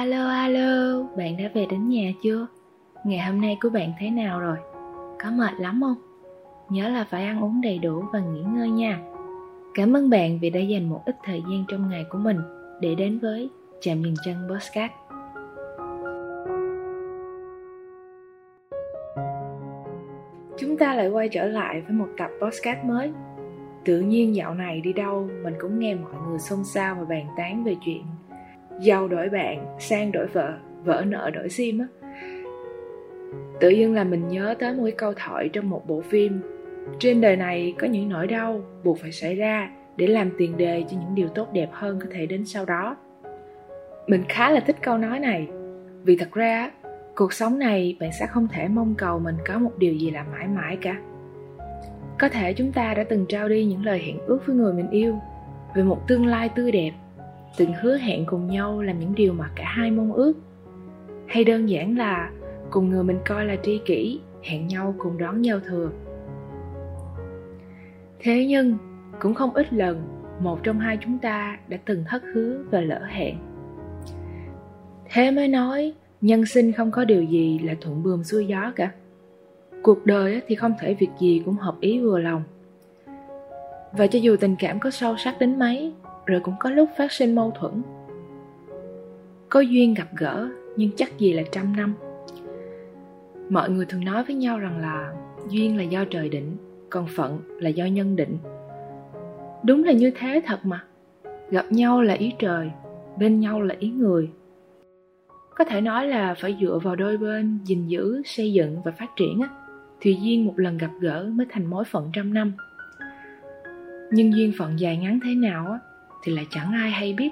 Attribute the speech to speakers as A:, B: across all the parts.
A: Alo alo, bạn đã về đến nhà chưa? Ngày hôm nay của bạn thế nào rồi? Có mệt lắm không? Nhớ là phải ăn uống đầy đủ và nghỉ ngơi nha. Cảm ơn bạn vì đã dành một ít thời gian trong ngày của mình để đến với Chạm Dừng Chân Postcard. Chúng ta lại quay trở lại với một tập postcard mới. Tự nhiên dạo này đi đâu mình cũng nghe mọi người xôn xao và bàn tán về chuyện giàu đổi bạn, sang đổi vợ, vỡ nợ đổi sim á. Tự nhiên là mình nhớ tới một cái câu thoại trong một bộ phim Trên đời này có những nỗi đau buộc phải xảy ra để làm tiền đề cho những điều tốt đẹp hơn có thể đến sau đó. Mình khá là thích câu nói này vì thật ra cuộc sống này bạn sẽ không thể mong cầu mình có một điều gì là mãi mãi cả. Có thể chúng ta đã từng trao đi những lời hẹn ước với người mình yêu về một tương lai tươi đẹp từng hứa hẹn cùng nhau làm những điều mà cả hai mong ước. Hay đơn giản là, cùng người mình coi là tri kỷ, hẹn nhau cùng đón giao thừa. Thế nhưng, cũng không ít lần, một trong hai chúng ta đã từng thất hứa và lỡ hẹn. Thế mới nói, nhân sinh không có điều gì là thuận buồm xuôi gió cả. Cuộc đời thì không thể việc gì cũng hợp ý vừa lòng và cho dù tình cảm có sâu sắc đến mấy, rồi cũng có lúc phát sinh mâu thuẫn. Có duyên gặp gỡ, nhưng chắc gì là trăm năm. Mọi người thường nói với nhau rằng là duyên là do trời định, còn phận là do nhân định. Đúng là như thế thật mà. Gặp nhau là ý trời, bên nhau là ý người. Có thể nói là phải dựa vào đôi bên gìn giữ, xây dựng và phát triển á, thì duyên một lần gặp gỡ mới thành mối phận trăm năm nhưng duyên phận dài ngắn thế nào á, thì lại chẳng ai hay biết.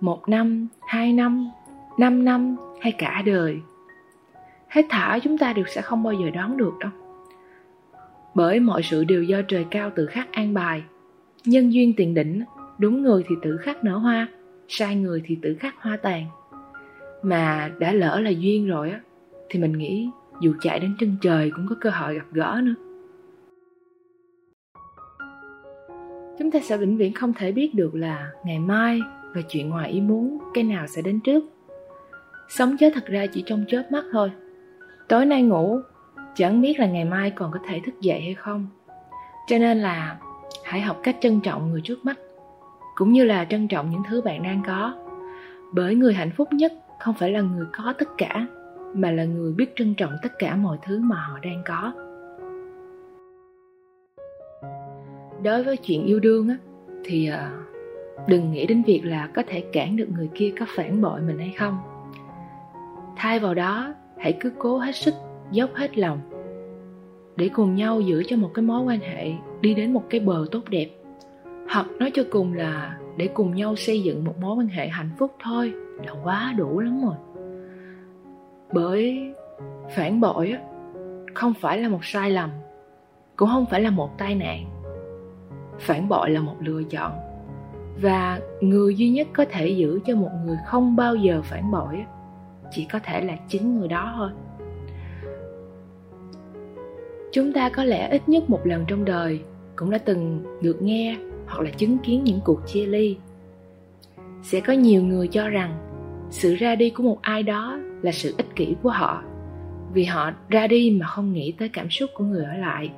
A: Một năm, hai năm năm năm hay cả đời. Hết thả chúng ta đều sẽ không bao giờ đoán được đâu. Bởi mọi sự đều do trời cao tự khắc an bài. Nhân duyên tiền định, đúng người thì tự khắc nở hoa, sai người thì tự khắc hoa tàn. Mà đã lỡ là duyên rồi á, thì mình nghĩ dù chạy đến chân trời cũng có cơ hội gặp gỡ nữa. Chúng ta sẽ vĩnh viễn không thể biết được là ngày mai và chuyện ngoài ý muốn cái nào sẽ đến trước. Sống chết thật ra chỉ trong chớp mắt thôi. Tối nay ngủ, chẳng biết là ngày mai còn có thể thức dậy hay không. Cho nên là hãy học cách trân trọng người trước mắt, cũng như là trân trọng những thứ bạn đang có. Bởi người hạnh phúc nhất không phải là người có tất cả, mà là người biết trân trọng tất cả mọi thứ mà họ đang có. Đối với chuyện yêu đương á, thì ờ, đừng nghĩ đến việc là có thể cản được người kia có phản bội mình hay không. Thay vào đó, hãy cứ cố hết sức, dốc hết lòng để cùng nhau giữ cho một cái mối quan hệ đi đến một cái bờ tốt đẹp. Hoặc nói cho cùng là để cùng nhau xây dựng một mối quan hệ hạnh phúc thôi, là quá đủ lắm rồi. Bởi phản bội á, không phải là một sai lầm, cũng không phải là một tai nạn phản bội là một lựa chọn. Và người duy nhất có thể giữ cho một người không bao giờ phản bội chỉ có thể là chính người đó thôi. Chúng ta có lẽ ít nhất một lần trong đời cũng đã từng được nghe hoặc là chứng kiến những cuộc chia ly. Sẽ có nhiều người cho rằng sự ra đi của một ai đó là sự ích kỷ của họ, vì họ ra đi mà không nghĩ tới cảm xúc của người ở lại.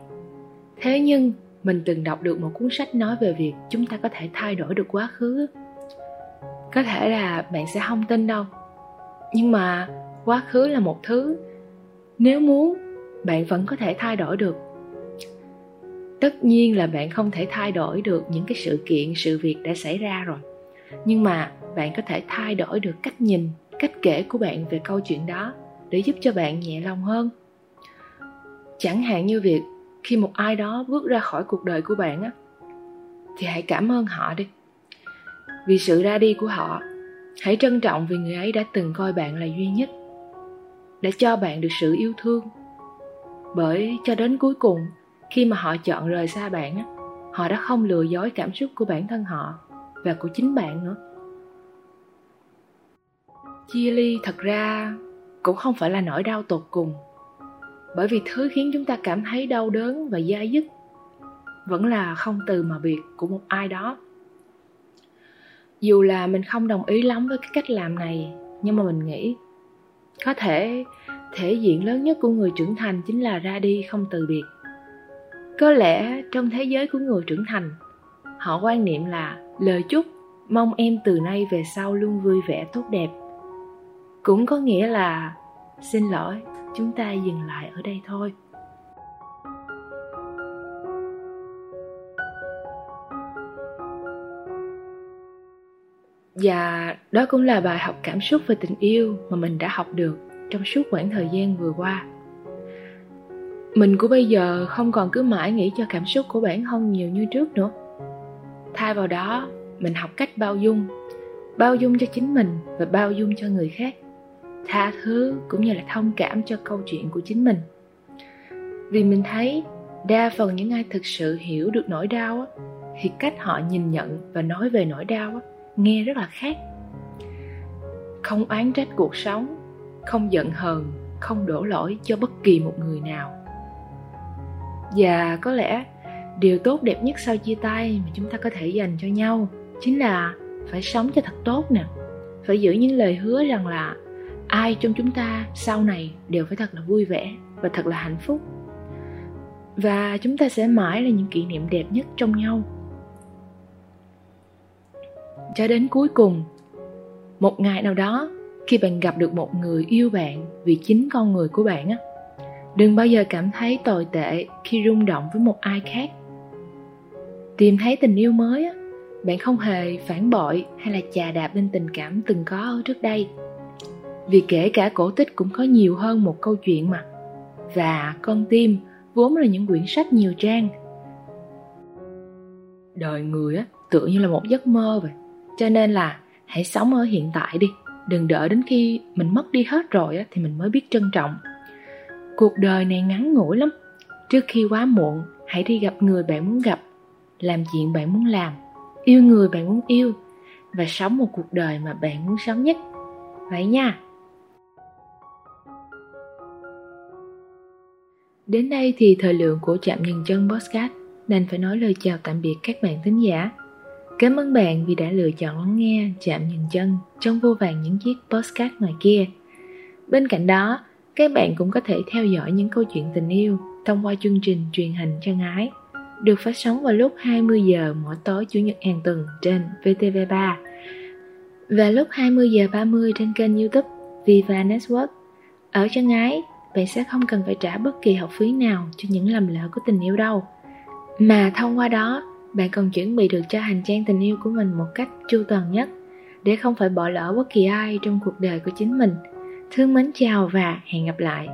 A: Thế nhưng mình từng đọc được một cuốn sách nói về việc chúng ta có thể thay đổi được quá khứ. Có thể là bạn sẽ không tin đâu. Nhưng mà quá khứ là một thứ. Nếu muốn, bạn vẫn có thể thay đổi được. Tất nhiên là bạn không thể thay đổi được những cái sự kiện, sự việc đã xảy ra rồi. Nhưng mà bạn có thể thay đổi được cách nhìn, cách kể của bạn về câu chuyện đó để giúp cho bạn nhẹ lòng hơn. Chẳng hạn như việc khi một ai đó bước ra khỏi cuộc đời của bạn á, thì hãy cảm ơn họ đi. Vì sự ra đi của họ, hãy trân trọng vì người ấy đã từng coi bạn là duy nhất, đã cho bạn được sự yêu thương. Bởi cho đến cuối cùng, khi mà họ chọn rời xa bạn á, họ đã không lừa dối cảm xúc của bản thân họ và của chính bạn nữa. Chia ly thật ra cũng không phải là nỗi đau tột cùng bởi vì thứ khiến chúng ta cảm thấy đau đớn và dai dứt vẫn là không từ mà biệt của một ai đó. Dù là mình không đồng ý lắm với cái cách làm này, nhưng mà mình nghĩ có thể thể diện lớn nhất của người trưởng thành chính là ra đi không từ biệt. Có lẽ trong thế giới của người trưởng thành, họ quan niệm là lời chúc mong em từ nay về sau luôn vui vẻ, tốt đẹp. Cũng có nghĩa là xin lỗi chúng ta dừng lại ở đây thôi. Và đó cũng là bài học cảm xúc về tình yêu mà mình đã học được trong suốt khoảng thời gian vừa qua. Mình của bây giờ không còn cứ mãi nghĩ cho cảm xúc của bản thân nhiều như trước nữa. Thay vào đó, mình học cách bao dung. Bao dung cho chính mình và bao dung cho người khác tha thứ cũng như là thông cảm cho câu chuyện của chính mình. Vì mình thấy đa phần những ai thực sự hiểu được nỗi đau thì cách họ nhìn nhận và nói về nỗi đau nghe rất là khác. Không oán trách cuộc sống, không giận hờn, không đổ lỗi cho bất kỳ một người nào. Và có lẽ điều tốt đẹp nhất sau chia tay mà chúng ta có thể dành cho nhau chính là phải sống cho thật tốt nè, phải giữ những lời hứa rằng là ai trong chúng ta sau này đều phải thật là vui vẻ và thật là hạnh phúc. Và chúng ta sẽ mãi là những kỷ niệm đẹp nhất trong nhau. Cho đến cuối cùng, một ngày nào đó, khi bạn gặp được một người yêu bạn vì chính con người của bạn á, đừng bao giờ cảm thấy tồi tệ khi rung động với một ai khác. Tìm thấy tình yêu mới á, bạn không hề phản bội hay là chà đạp lên tình cảm từng có ở trước đây vì kể cả cổ tích cũng có nhiều hơn một câu chuyện mà. Và con tim vốn là những quyển sách nhiều trang. Đời người á tựa như là một giấc mơ vậy. Cho nên là hãy sống ở hiện tại đi. Đừng đợi đến khi mình mất đi hết rồi á, thì mình mới biết trân trọng. Cuộc đời này ngắn ngủi lắm. Trước khi quá muộn hãy đi gặp người bạn muốn gặp. Làm chuyện bạn muốn làm. Yêu người bạn muốn yêu. Và sống một cuộc đời mà bạn muốn sống nhất. Vậy nha. Đến đây thì thời lượng của chạm nhìn chân podcast nên phải nói lời chào tạm biệt các bạn thính giả Cảm ơn bạn vì đã lựa chọn lắng nghe chạm nhìn chân trong vô vàng những chiếc podcast ngoài kia. Bên cạnh đó, các bạn cũng có thể theo dõi những câu chuyện tình yêu thông qua chương trình truyền hình chân ái được phát sóng vào lúc 20 giờ mỗi tối chủ nhật hàng tuần trên VTV3 và lúc 20 giờ 30 trên kênh YouTube Viva Network. Ở chân ái, bạn sẽ không cần phải trả bất kỳ học phí nào cho những lầm lỡ của tình yêu đâu. Mà thông qua đó, bạn còn chuẩn bị được cho hành trang tình yêu của mình một cách chu toàn nhất để không phải bỏ lỡ bất kỳ ai trong cuộc đời của chính mình thương mến chào và hẹn gặp lại